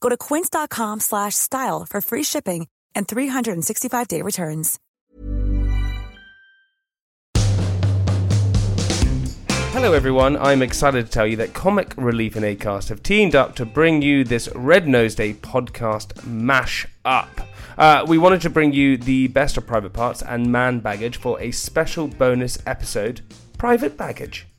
Go to quince.com/style for free shipping and 365-day returns. Hello, everyone. I'm excited to tell you that Comic Relief and Acast have teamed up to bring you this Red Nose Day podcast mash up. Uh, we wanted to bring you the best of private parts and man baggage for a special bonus episode Private Baggage.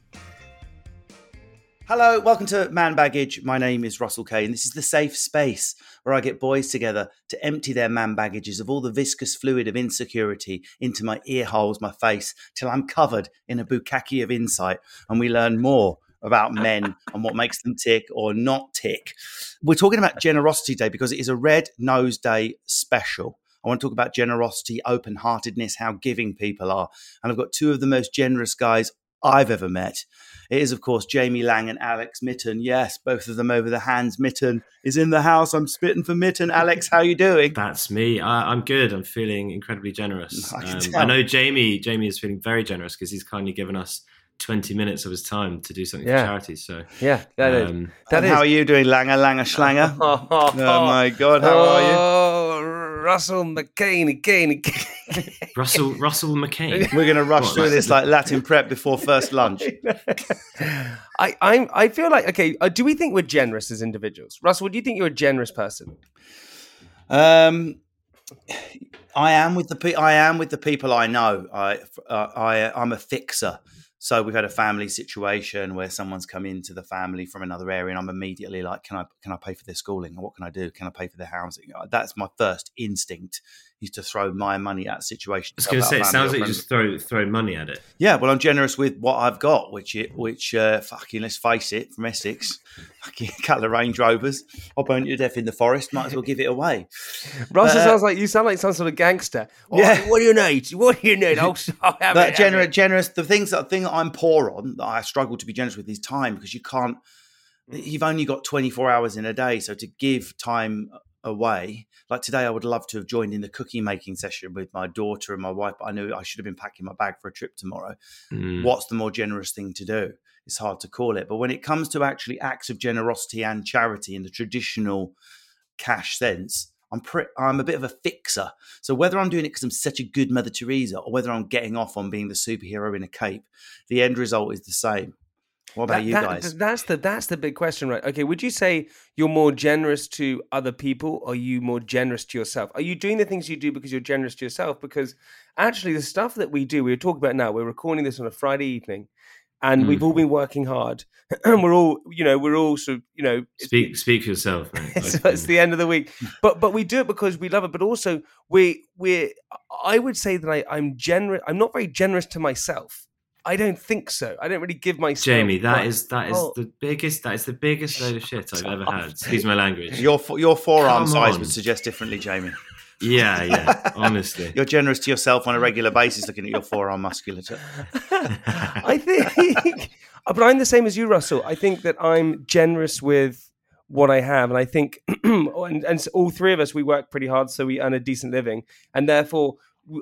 Hello, welcome to Man Baggage. My name is Russell Kane, and this is the safe space where I get boys together to empty their man baggages of all the viscous fluid of insecurity into my ear holes, my face, till I'm covered in a bukkake of insight, and we learn more about men and what makes them tick or not tick. We're talking about Generosity Day because it is a Red Nose Day special. I want to talk about generosity, open heartedness, how giving people are. And I've got two of the most generous guys I've ever met. It is, of course, Jamie Laing and Alex Mytton. Yes, both of them over the hands. Mytton is in the house. I'm spitting for Mytton. Alex, how you doing? That's me. I, am good. I'm feeling incredibly generous. I, um, I know Jamie. Jamie is feeling very generous because he's kindly given us 20 minutes of his time to do something yeah. for charity. So, yeah, that um, is, that How are you doing, Langer, Langer, Schlanger? oh, my God, how are you? Russell McCain again. Russell Russell McCain. We're going to rush what, through this like Latin prep before first lunch. I I'm, I feel like okay. Uh, do we think we're generous as individuals, Russell? Do you think you're a generous person? Um, I am with the pe- I am with the people I know. I uh, I I'm a fixer. So we've had a family situation where someone's come into the family from another area, and I'm immediately like, "Can I can I pay for their schooling? What can I do? Can I pay for their housing?" That's my first instinct is to throw my money at a situation. I was going to say, it sounds like you just throw throw money at it. Yeah, well, I'm generous with what I've got, which it, which uh, fucking let's face it, from Essex, fucking a couple of Range Rovers. I'll burn you to death in the forest. Might as well give it away. Russell uh, sounds like you sound like some sort of gangster. Oh, yeah. What do you need? What do you need? I'll, I'll have that it, generous, generous. The things that thing that I'm poor on, that I struggle to be generous with, is time because you can't. You've only got 24 hours in a day, so to give time away. Like today, I would love to have joined in the cookie making session with my daughter and my wife, but I knew I should have been packing my bag for a trip tomorrow. Mm. What's the more generous thing to do? It's hard to call it. But when it comes to actually acts of generosity and charity in the traditional cash sense, I'm pre- I'm a bit of a fixer. So whether I'm doing it because I'm such a good Mother Teresa or whether I'm getting off on being the superhero in a cape, the end result is the same. What about that, you guys? that's the that's the big question, right? Okay, would you say you're more generous to other people, or are you more generous to yourself? Are you doing the things you do because you're generous to yourself? Because actually, the stuff that we do, we're talking about now. We're recording this on a Friday evening, and mm. we've all been working hard, and we're all, you know, we're all sort of, you know, speak speak for yourself. it's, it's the end of the week, but but we do it because we love it. But also, we we I would say that I, I'm generous. I'm not very generous to myself I don't think so. I don't really give myself. Jamie, that is that is oh. the biggest. That is the biggest load of shit I've ever had. Excuse my language. Your your forearm Come size on. would suggest differently, Jamie. Yeah, yeah. Honestly, you're generous to yourself on a regular basis, looking at your forearm musculature. I think, uh, but I'm the same as you, Russell. I think that I'm generous with what I have. And I think, and, and all three of us, we work pretty hard, so we earn a decent living, and therefore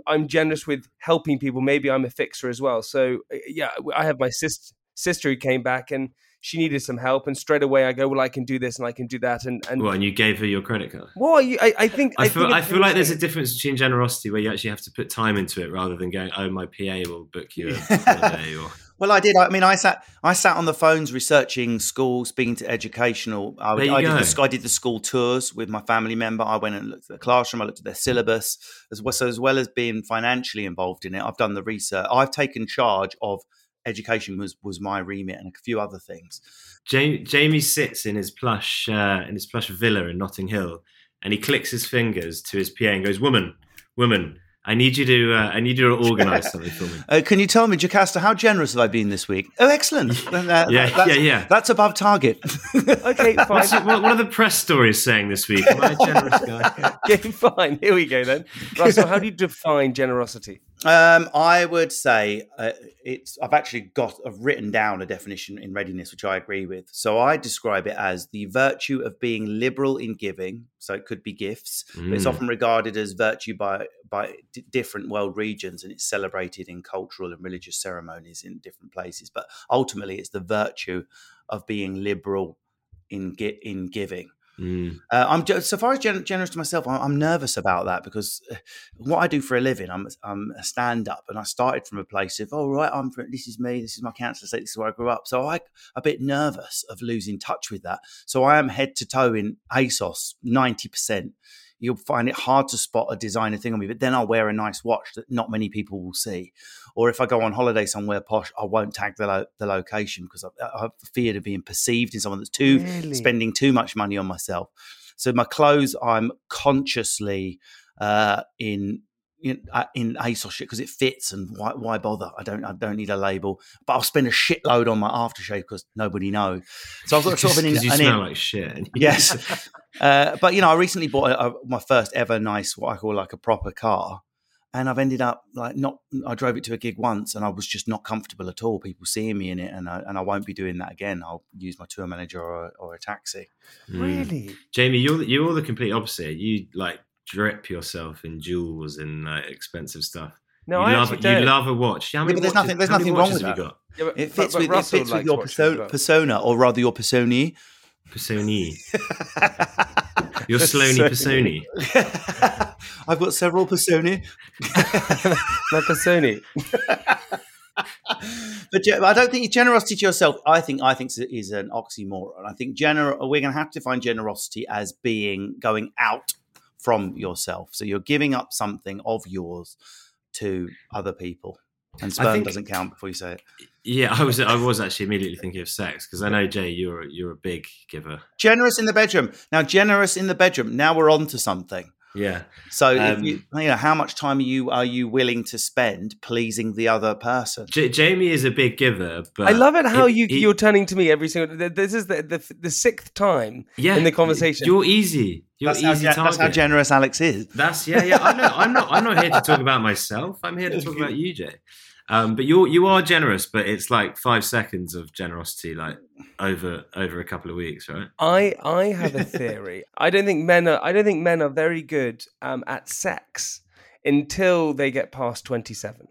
I'm generous with helping people. Maybe I'm a fixer as well. So uh, yeah, I have my sister sister who came back and she needed some help, and straight away I go, well, I can do this and I can do that, and and well, and you gave her your credit card. Well, you, I, I think I, I feel I feel like there's a difference between generosity where you actually have to put time into it rather than going, oh, my PA will book you a holiday or. Well, I did. I mean, I sat. I sat on the phones researching schools, speaking to educational. I, I did. The, I did the school tours with my family member. I went and looked at the classroom. I looked at their syllabus, as well. So as well as being financially involved in it, I've done the research. I've taken charge of education. Was was my remit and a few other things. Jamie, Jamie sits in his plush uh, in his plush villa in Notting Hill, and he clicks his fingers to his PA and goes, "Woman, woman." I need you to. Uh, I need you to organise something for me. Uh, can you tell me, Jocasta, how generous have I been this week? Oh, excellent. yeah, yeah, yeah. That's above target. okay, fine. what, what, are the press stories saying this week? Am I a generous guy? okay, fine. Here we go then. Russell, how do you define generosity? Um, I would say uh, it's. I've actually got. I've written down a definition in readiness, which I agree with. So I describe it as the virtue of being liberal in giving. So it could be gifts, mm. but it's often regarded as virtue by by d- different world regions, and it's celebrated in cultural and religious ceremonies in different places. But ultimately, it's the virtue of being liberal in in giving. Mm. Uh, I'm so far as gen- generous to myself. I'm, I'm, nervous about that because uh, what I do for a living, I'm, I'm a stand up, and I started from a place of, oh right, I'm this is me, this is my council estate, this is where I grew up. So I a bit nervous of losing touch with that. So I am head to toe in ASOS, ninety percent you'll find it hard to spot a designer thing on me. But then I'll wear a nice watch that not many people will see. Or if I go on holiday somewhere posh, I won't tag the, lo- the location because I, I have feared of being perceived as someone that's too really? spending too much money on myself. So my clothes, I'm consciously uh, in in, uh, in ASOS shit because it fits and why, why bother? I don't I don't need a label, but I'll spend a shitload on my aftershave because nobody knows. So I've got sort of an, you an smell in, like shit. yes, uh, but you know I recently bought a, a, my first ever nice what I call like a proper car, and I've ended up like not. I drove it to a gig once and I was just not comfortable at all. People seeing me in it, and I, and I won't be doing that again. I'll use my tour manager or, or a taxi. Really, mm. Jamie, you're you're the complete opposite. You like drip yourself in jewels and uh, expensive stuff. No, you I love, actually You love a watch. Yeah, but there's nothing. There's nothing wrong with that. Yeah, but, it fits but, with but it fits with your persona, persona, or rather your persona. Personi. Your Sloane Personi. I've got several persona. My personi. but I don't think generosity to yourself. I think I think is an oxymoron. I think gener- we're going to have to find generosity as being going out from yourself. So you're giving up something of yours to other people. And sperm think, doesn't count before you say it. Yeah, I was I was actually immediately thinking of sex because I know Jay, you're you're a big giver. Generous in the bedroom. Now, generous in the bedroom. Now we're on to something. Yeah. So, um, you, you, know, how much time are you are you willing to spend pleasing the other person? J- Jamie is a big giver, but I love it how you you're turning to me every single. This is the the, the sixth time yeah, in the conversation. You're easy. You're that's easy. How, that's how generous Alex is. That's yeah, yeah. I know. I'm not. I'm not here to talk about myself. I'm here to talk about you, Jay. Um, but you you are generous, but it's like five seconds of generosity, like over over a couple of weeks, right? I I have a theory. I don't think men are. I don't think men are very good um, at sex until they get past twenty seven.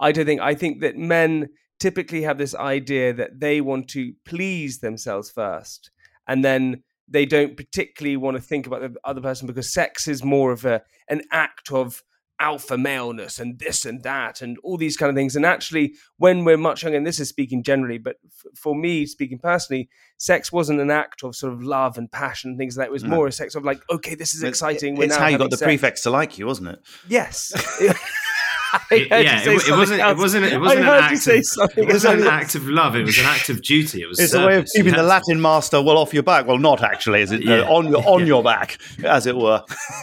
I don't think. I think that men typically have this idea that they want to please themselves first, and then they don't particularly want to think about the other person because sex is more of a an act of alpha maleness and this and that and all these kind of things. And actually, when we're much younger, and this is speaking generally, but f- for me, speaking personally, sex wasn't an act of sort of love and passion and things like that. It was no. more a sex of like, okay, this is exciting. It, it's how you got the sex. prefix to like you, wasn't it? Yes. It, yeah, it, it, wasn't. It wasn't. It wasn't an act. Of, it wasn't an act of love. It was an act of duty. It was. It's service. a way of keeping the Latin master well off your back. Well, not actually. Is it yeah. uh, on your on yeah. your back, as it were?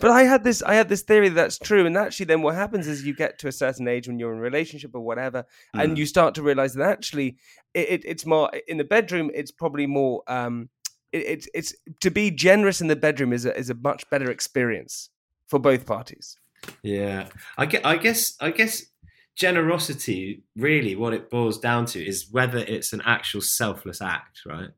but I had this. I had this theory that that's true, and actually, then what happens is you get to a certain age when you're in a relationship or whatever, mm. and you start to realize that actually, it, it's more in the bedroom. It's probably more. Um, it's it's to be generous in the bedroom is a, is a much better experience for both parties. Yeah, I get. I guess. I guess generosity, really, what it boils down to is whether it's an actual selfless act, right?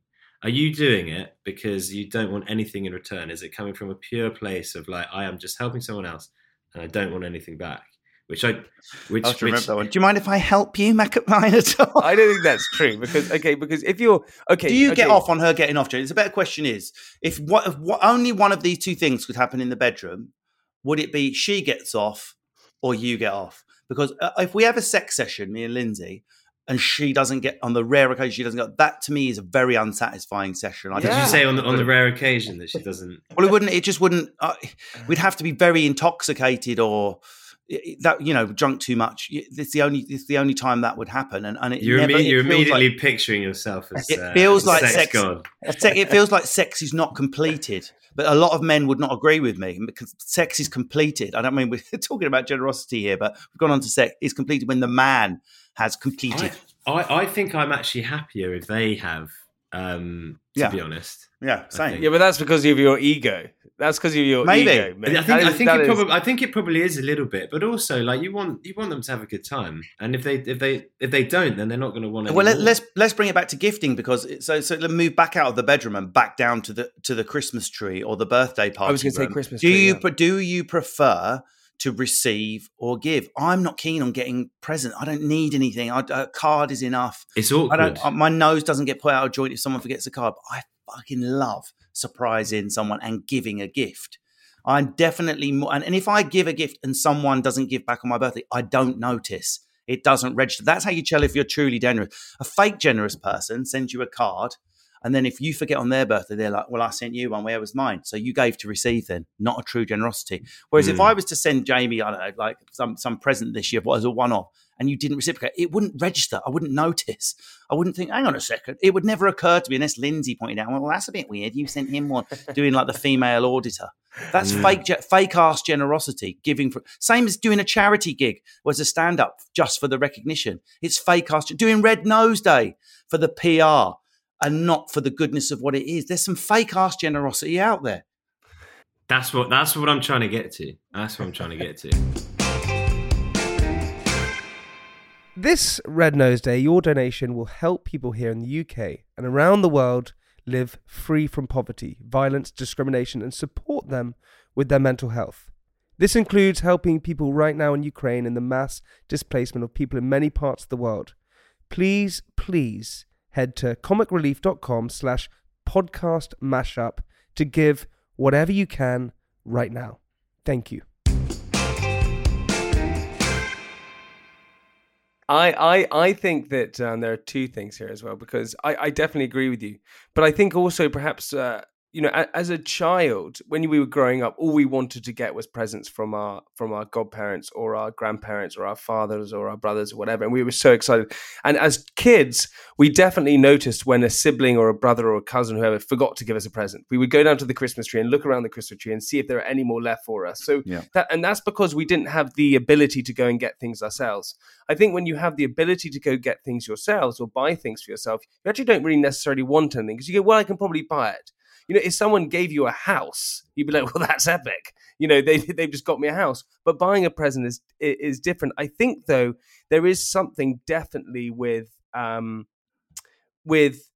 Are you doing it because you don't want anything in return? Is it coming from a pure place of like, I am just helping someone else and I don't want anything back? Which I, which, I have remember which that one. Do you mind if I help you, Macapine, at all? I don't think that's true because okay, because if you're okay, Do you get off on her getting off, Jane? It's a better question is, if what, if what only one of these two things could happen in the bedroom, would it be she gets off or you get off? Because uh, if we have a sex session, me and Lindsay, and she doesn't get on the rare occasion she doesn't get, that to me is a very unsatisfying session. I did you say on the on the rare occasion that she doesn't? Well, it wouldn't. It just wouldn't. Uh, we'd have to be very intoxicated or that you know drunk too much. It's the only. It's the only time that would happen. And, and it You're, never, imme- you're immediately Like, picturing yourself as It uh, feels like sex, sex- god. it feels like sex is not completed. But a lot of men would not agree with me because sex is completed. I don't mean we're talking about generosity here, but we've gone on to sex. Is completed when the man has completed. I, I, I think I'm actually happier if they have. Um, to Yeah. be honest, yeah, same. yeah, but that's because of your ego. That's because of your Maybe. ego. mate. I think That I think that it is- probably I think it probably is a little bit, but also like you want you want them to have a good time, and if they if they if they don't, then they're not going to want. To. Well, let, any more. let's let's bring it back to gifting because it, so so let's move back out of the bedroom and back down to the to the Christmas tree or the birthday party. I was going to say. Christmas Do tree. you yeah. do you prefer to receive or give? I'm not keen on getting present. I don't need anything. I, a card is enough. It's I awkward. don't. uh, My nose doesn't get put out of joint if someone forgets a card. But I fucking love surprising someone and giving a gift. I'm definitely more. And, and if I give a gift and someone doesn't give back on my birthday, I don't notice. It doesn't register. That's how you tell if you're truly generous. A fake generous person sends you a card. And then if you forget on their birthday, they're like, well, I sent you one. Where was mine? So you gave to receive then, not a true generosity. Whereas if Mm. I was to send Jamie, I don't know, like some, some present this year, what was a one off, and you didn't reciprocate, it wouldn't register. I wouldn't notice. I wouldn't think, hang on a second. It would never occur to me unless Lindsay pointed out, well, that's a bit weird. You sent him one doing like the female auditor. That's Mm. fake, ge- fake ass generosity. Giving for same as doing a charity gig was a stand up just for the recognition. It's fake ass doing Red Nose Day for the PR and not for the goodness of what it is. There's some fake ass generosity out there. That's what that's what I'm trying to get to. That's what I'm trying to get to. This Red Nose Day, your donation will help people here in the UK and around the world live free from poverty, violence, discrimination, and support them with their mental health. This includes helping people right now in Ukraine and the mass displacement of people in many parts of the world. Please, please head to comicrelief.com slash podcast mashup to give whatever you can right now. Thank you. I, I, I think that um, there are two things here as well because I, I definitely agree with you, but I think also perhaps uh, you know as a child when we were growing up, all we wanted to get was presents from our from our godparents or our grandparents or our fathers or our brothers or whatever, and we were so excited. And as kids, we definitely noticed when a sibling or a brother or a cousin, whoever, forgot to give us a present. We would go down to the Christmas tree and look around the Christmas tree and see if there are any more left for us. So Yeah. that and that's because we didn't have the ability to go and get things ourselves. I think when you have the ability to go get things yourselves or buy things for yourself, you actually don't really necessarily want anything because you go, well, I can probably buy it. You know, if someone gave you a house, you'd be like, well, that's epic. You know, they they've just got me a house. But buying a present is is different. I think though there is something definitely with um with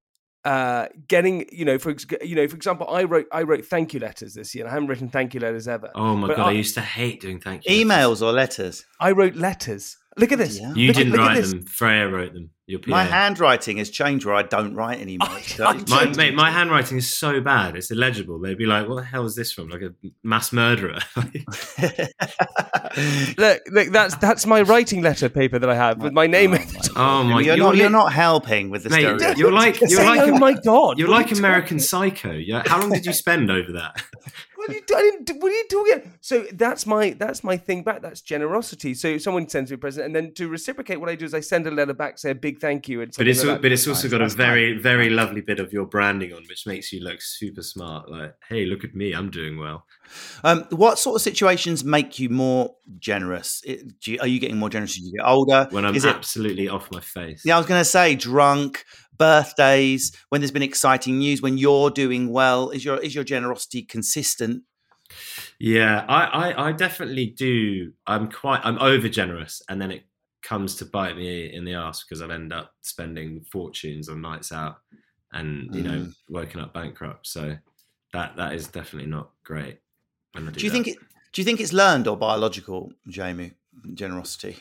uh getting you know for you know for example I wrote I wrote thank you letters this year. and I haven't written thank you letters ever. Oh my But god, I, I- used to hate doing thank you. letters. Emails or letters? I wrote letters. Look at this. Yeah. You Look didn't look write them. Freya wrote them. Your My handwriting has changed where I don't write anymore. It's- My, mate, my handwriting is so bad; it's illegible. They'd be like, "What the hell is this from? Like a mass murderer?" Look, look, that's that's my writing letter paper that I have with my name. Oh, at the oh my! you're, not, you're not helping with the Mate, stereotype. you're like you're like oh my god! you're like you American Psycho. Yeah, how long did you spend over that? What are you, I didn't, what are you doing? So that's my that's my thing back. That's generosity. So someone sends me a present, and then to reciprocate, what I do is I send a letter back, say a big thank you, and But it's like but it's also Nice, got a very very lovely bit of your branding on, which makes you look super smart. Like, hey, look at me, I'm doing well. Um, what sort of situations make you more generous? It, do you, are you getting more generous as you get older? When I'm Is it, absolutely off my face. yeah, I was going to say drunk, birthdays, when there's been exciting news, when you're doing well. Is your is your generosity consistent? Yeah, I, I, I definitely do. I'm quite, I'm over generous, and then it comes to bite me in the ass because I'll end up spending fortunes on nights out and you know Mm. woken up bankrupt. So that that is definitely not great. When I do, Do you that. think it? Do you think it's learned or biological, Jamie? Generosity.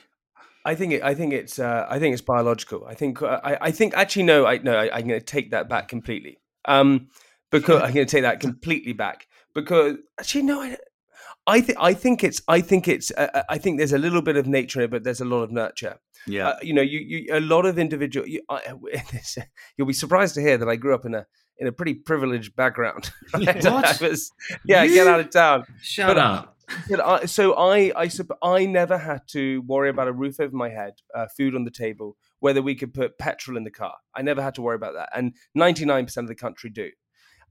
I think it, I think it's uh, I think it's biological. I think uh, I, I think actually no I no I, I'm going to take that back completely. Um, because I'm going to take that completely back because actually no I. I think I think it's I think it's uh, I think there's a little bit of nature in it, but there's a lot of nurture. Yeah. Uh, you know, you, you a lot of individual. You, I, you'll be surprised to hear that I grew up in a in a pretty privileged background. right? What? I was, yeah, get out of town. Shut but- up. But I, so I, I, I never had to worry about a roof over my head, uh, food on the table, whether we could put petrol in the car. I never had to worry about that, and ninety nine percent of the country do.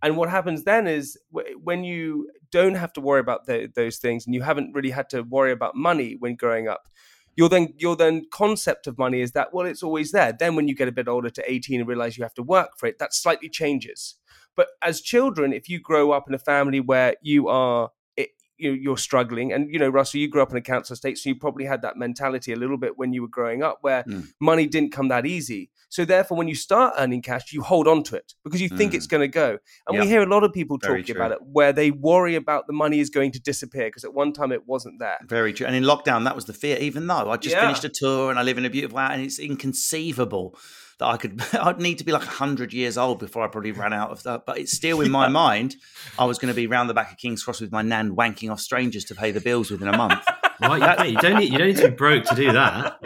And what happens then is w- when you don't have to worry about tho- those things, and you haven't really had to worry about money when growing up. Your then your then concept of money is that well, it's always there. Then when you get a bit older to eighteen and realize you have to work for it, that slightly changes. But as children, if you grow up in a family where you are you're struggling, and you know, Russell, you grew up in a council estate, so you probably had that mentality a little bit when you were growing up, where Mm. money didn't come that easy. So therefore, when you start earning cash, you hold on to it because you think Mm. it's going to go. And Yeah. we hear a lot of people Very talking true. about it, where they worry about the money is going to disappear because at one time it wasn't there. Very true. And in lockdown, that was the fear. Even though I just Yeah. finished a tour and I live in a beautiful house, and it's inconceivable that I could. I'd need to be like hundred years old before I probably ran out of that. But it's still in my mind. I was going to be round the back of King's Cross with my nan wanking off strangers to pay the bills within a month. Right, you, you don't need you don't need to be broke to do that.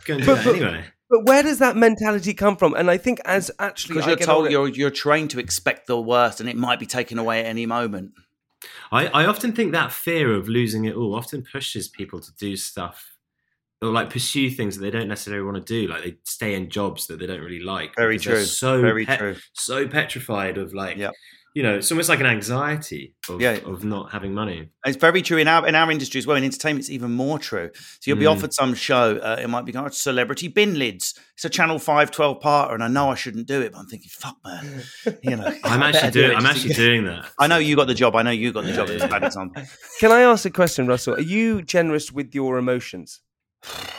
Go and do But- that but- anyway. But where does that mentality come from? And I think as actually Because you're told you're you're trained to expect the worst, and it might be taken away at any moment. I, I often think that fear of losing it all often pushes people to do stuff or like pursue things that they don't necessarily want to do. Like they stay in jobs that they don't really like. Very true. So Very pet- true. So petrified of like, Yep. you know, it's almost like an anxiety of, Yeah. of not having money. It's very true in our in our industry as well. In entertainment, it's even more true. So you'll be Mm. offered some show. Uh, it might be going, oh, celebrity bin lids. It's a Channel 5 12 parter, and I know I shouldn't do it, but I'm thinking, fuck, man. You know, I'm actually doing. it I'm actually get- doing that. I know you got the job. I know you got the Yeah, job. It's a yeah. bad example. Can I ask a question, Russell? Are you generous with your emotions?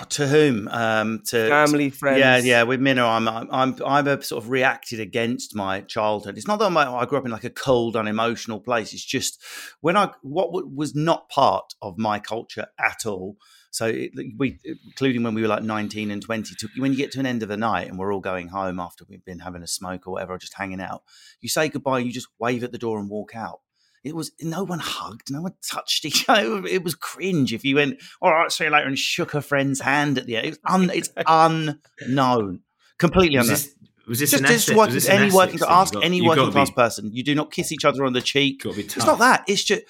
To whom? Um, to Family, friends? Yeah, yeah. With Minna, I'm, I'm, I'm, I'm a sort of reacted against my childhood. It's not that I'm, I grew up in like a cold, unemotional place. It's just when I, what was not part of my culture at all. So it, we, including when we were like 19 and 20, to, when you get to an end of the night and we're all going home after we've been having a smoke or whatever, or just hanging out, you say goodbye. You just wave at the door and walk out. It was no one hugged, no one touched each other. It was cringe. If you went, all right, see you later, and shook a friend's hand at the end, it's, un, it's unknown, completely unknown. this, was this Just, just working, was this any working to ask got- any working class be- person. You do not kiss each other on the cheek. It's not that. It's just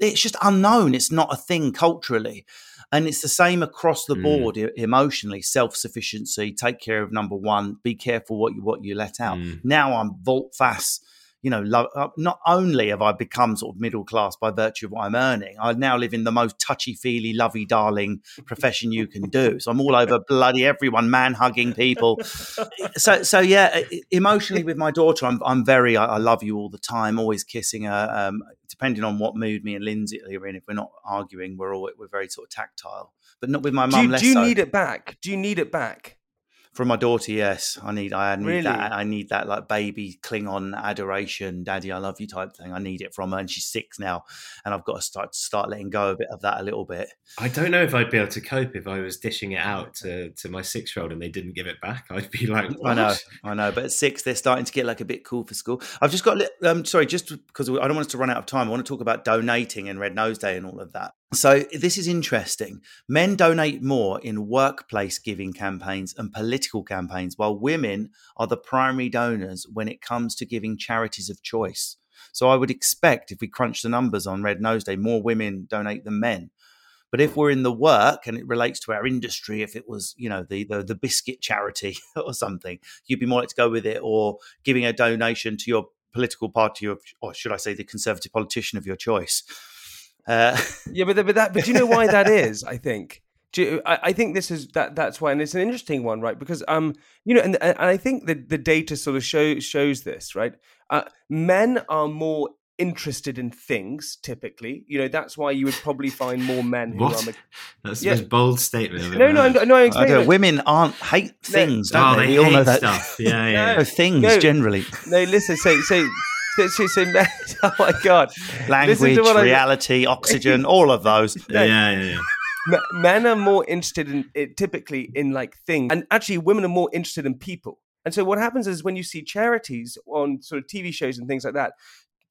it's just unknown. It's not a thing culturally. And it's the same across the Mm. board emotionally, self sufficiency, take care of number one, be careful what you what you let out. Mm. Now I'm vault fast, you know, lo- uh, not only have I become sort of middle class by virtue of what I'm earning, I now live in the most touchy feely, lovey darling profession you can do. So I'm all over bloody everyone, man hugging people. so so yeah, emotionally with my daughter, I'm I'm very I, I love you all the time, always kissing her. Um, depending on what mood me and Lindsay are in, if we're not arguing, we're all we're very sort of tactile. But not with my Do mum. you, less do you so. need it back? Do you need it back? From my daughter, yes, I need. I need Really? that. I need that like baby Klingon adoration, "Daddy, I love you" type thing. I need it from her, and she's six now, and I've got to start start letting go a bit of that a little bit. I don't know if I'd be able to cope if I was dishing it out to, to my six year old and they didn't give it back. I'd be like, I know, I know. But at six, they're starting to get like a bit cool for school. I've just got. Um, sorry, just because I don't want us to run out of time. I want to talk about donating and Red Nose Day and all of that. So this is interesting. Men donate more in workplace giving campaigns and political campaigns, while women are the primary donors when it comes to giving charities of choice. So I would expect if we crunch the numbers on Red Nose Day, more women donate than men. But if we're in the work and it relates to our industry, if it was, you know, the the, the biscuit charity or something, you'd be more likely to go with it, or giving a donation to your political party of, or should I say, the conservative politician of your choice. Uh, Yeah, but but that but do you know why that is? I think. You, I, I think this is that that's why, and it's an interesting one, right? Because um, you know, and, and I think that the data sort of show, shows this, right? Uh, men are more interested in things. Typically, you know, that's why you would probably find more men who What? are. me- That's Yeah. the most bold statement. No, no. I'm, no. I'm I don't- women aren't hate things, Oh, don't they? they We all know hate that. stuff. Yeah, yeah. No, things No. generally. No, listen. So, so, so, so, so oh my god, Language, to what I- reality, oxygen, all of those. yeah, yeah, yeah, yeah. Men are more interested in it typically in like things and actually women are more interested in people and so what happens is when you see charities on sort of tv shows and things like that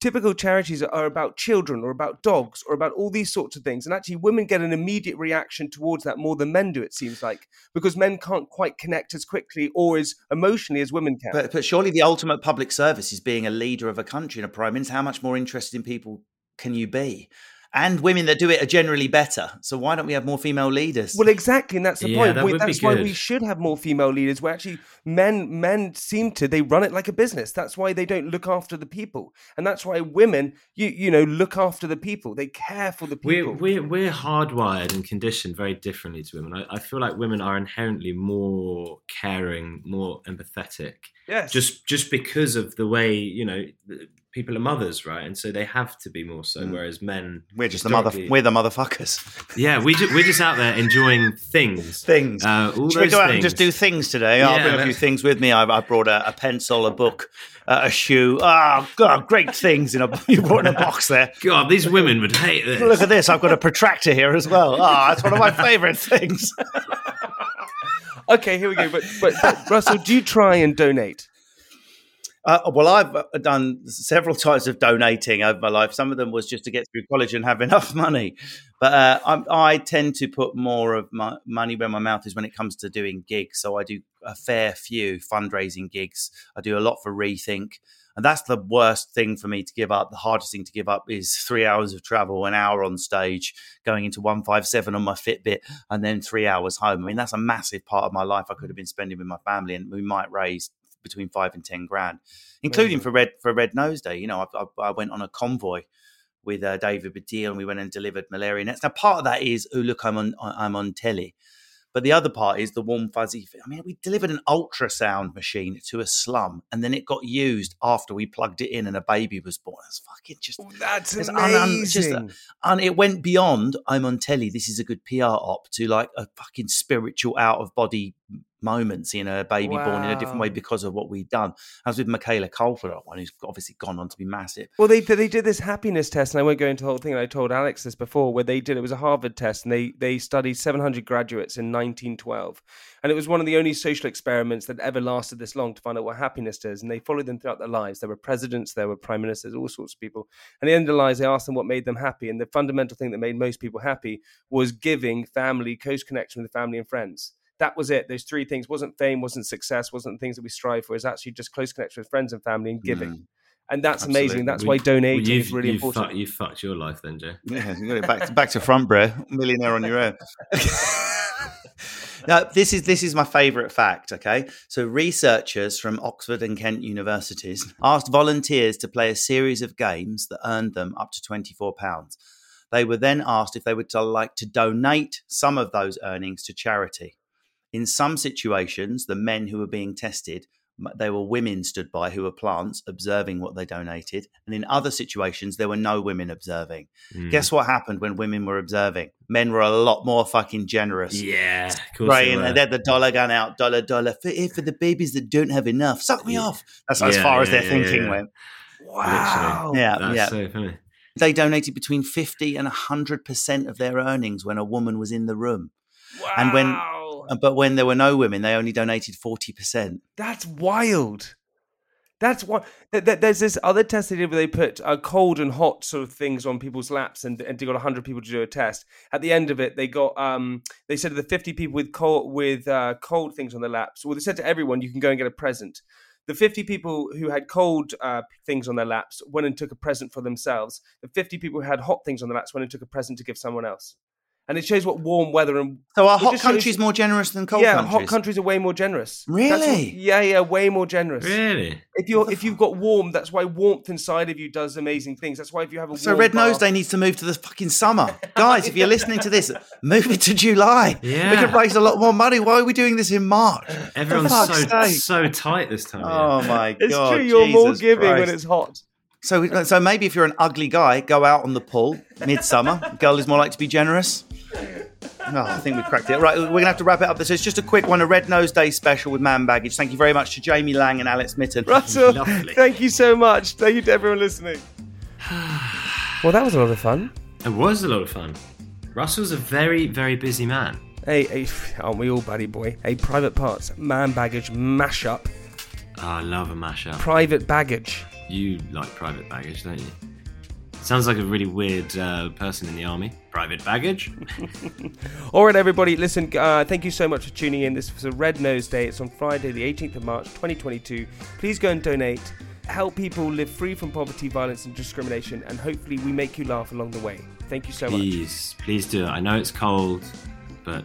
typical charities are about children or about dogs or about all these sorts of things and actually women get an immediate reaction towards that more than men do it seems like because men can't quite connect as quickly or as emotionally as women can But, but surely the ultimate public service is being a leader of a country and a prime minister. How much more interested in people can you be? And women that do it are generally better. So why don't we have more female leaders? Well, exactly, and that's the Yeah, point. that We- that's why we should have more female leaders. Where actually men men seem to they run it like a business. That's why they don't look after the people, and that's why women you you know look after the people. They care for the people. We're, people. we're, we're hardwired and conditioned very differently to women. I, I feel like women are inherently more caring, more empathetic, yes, just just because of the way you know the- people are mothers, right? And so they have to be more so. Mm. Whereas men, we're just the mother. We're the motherfuckers. yeah, we ju- we're just out there enjoying things. Things. Uh, all Should we those go out and just do things today? I'll Yeah, bring a few things with me. I, I brought a, a pencil, a book, uh, a shoe. Oh, God, great things in a you brought in a box there. God, these women would hate this. Look at this. I've got a protractor here as well. Ah, that's one of my favourite things. okay, here we go. But, but but Russell, do you try and donate? Uh, well, I've uh, done several types of donating over my life. Some of them was just to get through college and have enough money. But uh, I tend to put more of my money where my mouth is when it comes to doing gigs. So I do a fair few fundraising gigs. I do a lot for Rethink. And that's the worst thing for me to give up. The hardest thing to give up is three hours of travel, an hour on stage, going into 157 on my Fitbit, and then three hours home. I mean, that's a massive part of my life I could have been spending with my family, and we might raise between five and 10 grand, including for Red, for Red Nose Day. You know, I, I, I went on a convoy with uh, David Baddiel and we went and delivered malaria nets. Now, part of that is, oh, look, I'm on, I'm on telly. But the other part is the warm fuzzy. I mean, we delivered an ultrasound machine to a slum, and then it got used after we plugged it in, and a baby was born. That's fucking just. That's It's un- amazing. un- it's just a- And it went beyond. I'm on telly. This is a good PR op to like a fucking spiritual out of body moments in a baby born in a different way because of what we've done. I was with Michaela Coel, one who's obviously gone on to be massive. Well, they they did this happiness test, and I won't go into the whole thing. and I told Alex this before, where they did it was a Harvard test, and they they studied 700 graduates in 1912, and it was one of the only social experiments that ever lasted this long to find out what happiness does. And they followed them throughout their lives. There were presidents, there were prime ministers, all sorts of people. And at the end of their lives, they asked them what made them happy, and the fundamental thing that made most people happy was giving, family, close connection with family and friends. That was it. Those three things wasn't fame, wasn't success, wasn't the things that we strive for. It's actually just close connection with friends and family and giving. Mm. And that's Absolutely. amazing. That's Well, why donating well, is really you've important. Fuck, you fucked your life then, Joe. Yeah, you got it back to, back to front, bro. Millionaire on your own. now, this is this is my favourite fact. Okay, so researchers from Oxford and Kent universities asked volunteers to play a series of games that earned them up to twenty four pounds. They were then asked if they would like to donate some of those earnings to charity. In some situations, the men who were being tested there were women stood by who were plants observing what they donated. And in other situations, there were no women observing. Mm. Guess what happened when women were observing? Men were a lot more fucking generous. Yeah, of course Right, they they had the dollar gun out, dollar, dollar for, for the babies that don't have enough. Suck me Yeah. off. That's as Yeah, far as yeah, their yeah, thinking went. wow. Yeah, That's yeah. so funny. They donated between 50 and 100% of their earnings when a woman was in the room. And when- Wow. But when there were no women, they only donated 40%. That's wild. That's what. Th- th- there's this other test they did where they put uh, cold and hot sort of things on people's laps, and, and they got hundred people to do a test. At the end of it, they got um, they said to the fifty people with cold with uh, cold things on their laps. Well, they said to everyone, you can go and get a present. The fifty people who had cold uh, things on their laps went and took a present for themselves. The fifty people who had hot things on their laps went and took a present to give someone else. And it shows what warm weather and So are hot just shows- countries more generous than cold yeah, countries? hot countries are way more generous. That's what- Really? yeah, yeah, way more generous. Really? If you're if you've got warm, that's why warmth inside of you does amazing things. That's why if you have a So warm Red Nose Day needs to move to the fucking summer. Guys, if you're listening to this, move it to July. Yeah, We Yeah. could raise a lot more money. Why are we doing this in March? Uh, everyone's so sake. so tight this time. Oh year. my god! it's true. You're more Jesus giving when it's hot. So, so maybe if you're an ugly guy, go out on the pool midsummer. Girl is more likely to be generous. No, I think we've cracked it. Right, we're gonna have to wrap it up. So it's just a quick one, a Red Nose Day special with Man Baggage. Thank you very much to Jamie Laing and Alex Mytton. Russell, Lovely. thank you so much. Thank you to everyone listening. well, that was a lot of fun. It was a lot of fun. Russell's a very, very busy man. Hey, hey, aren't we all, buddy boy? A private parts man baggage mashup. Oh, I love a mashup. Private baggage. You like private baggage, don't you? Sounds like a really weird uh, person in the army. Private baggage? All right, everybody, listen, uh, thank you so much for tuning in. This was a Red Nose Day. It's on Friday, the 18th of March, 2022. Please go and donate. Help people live free from poverty, violence, and discrimination, and hopefully, we make you laugh along the way. Thank you so much. Please, please do it. I know it's cold, but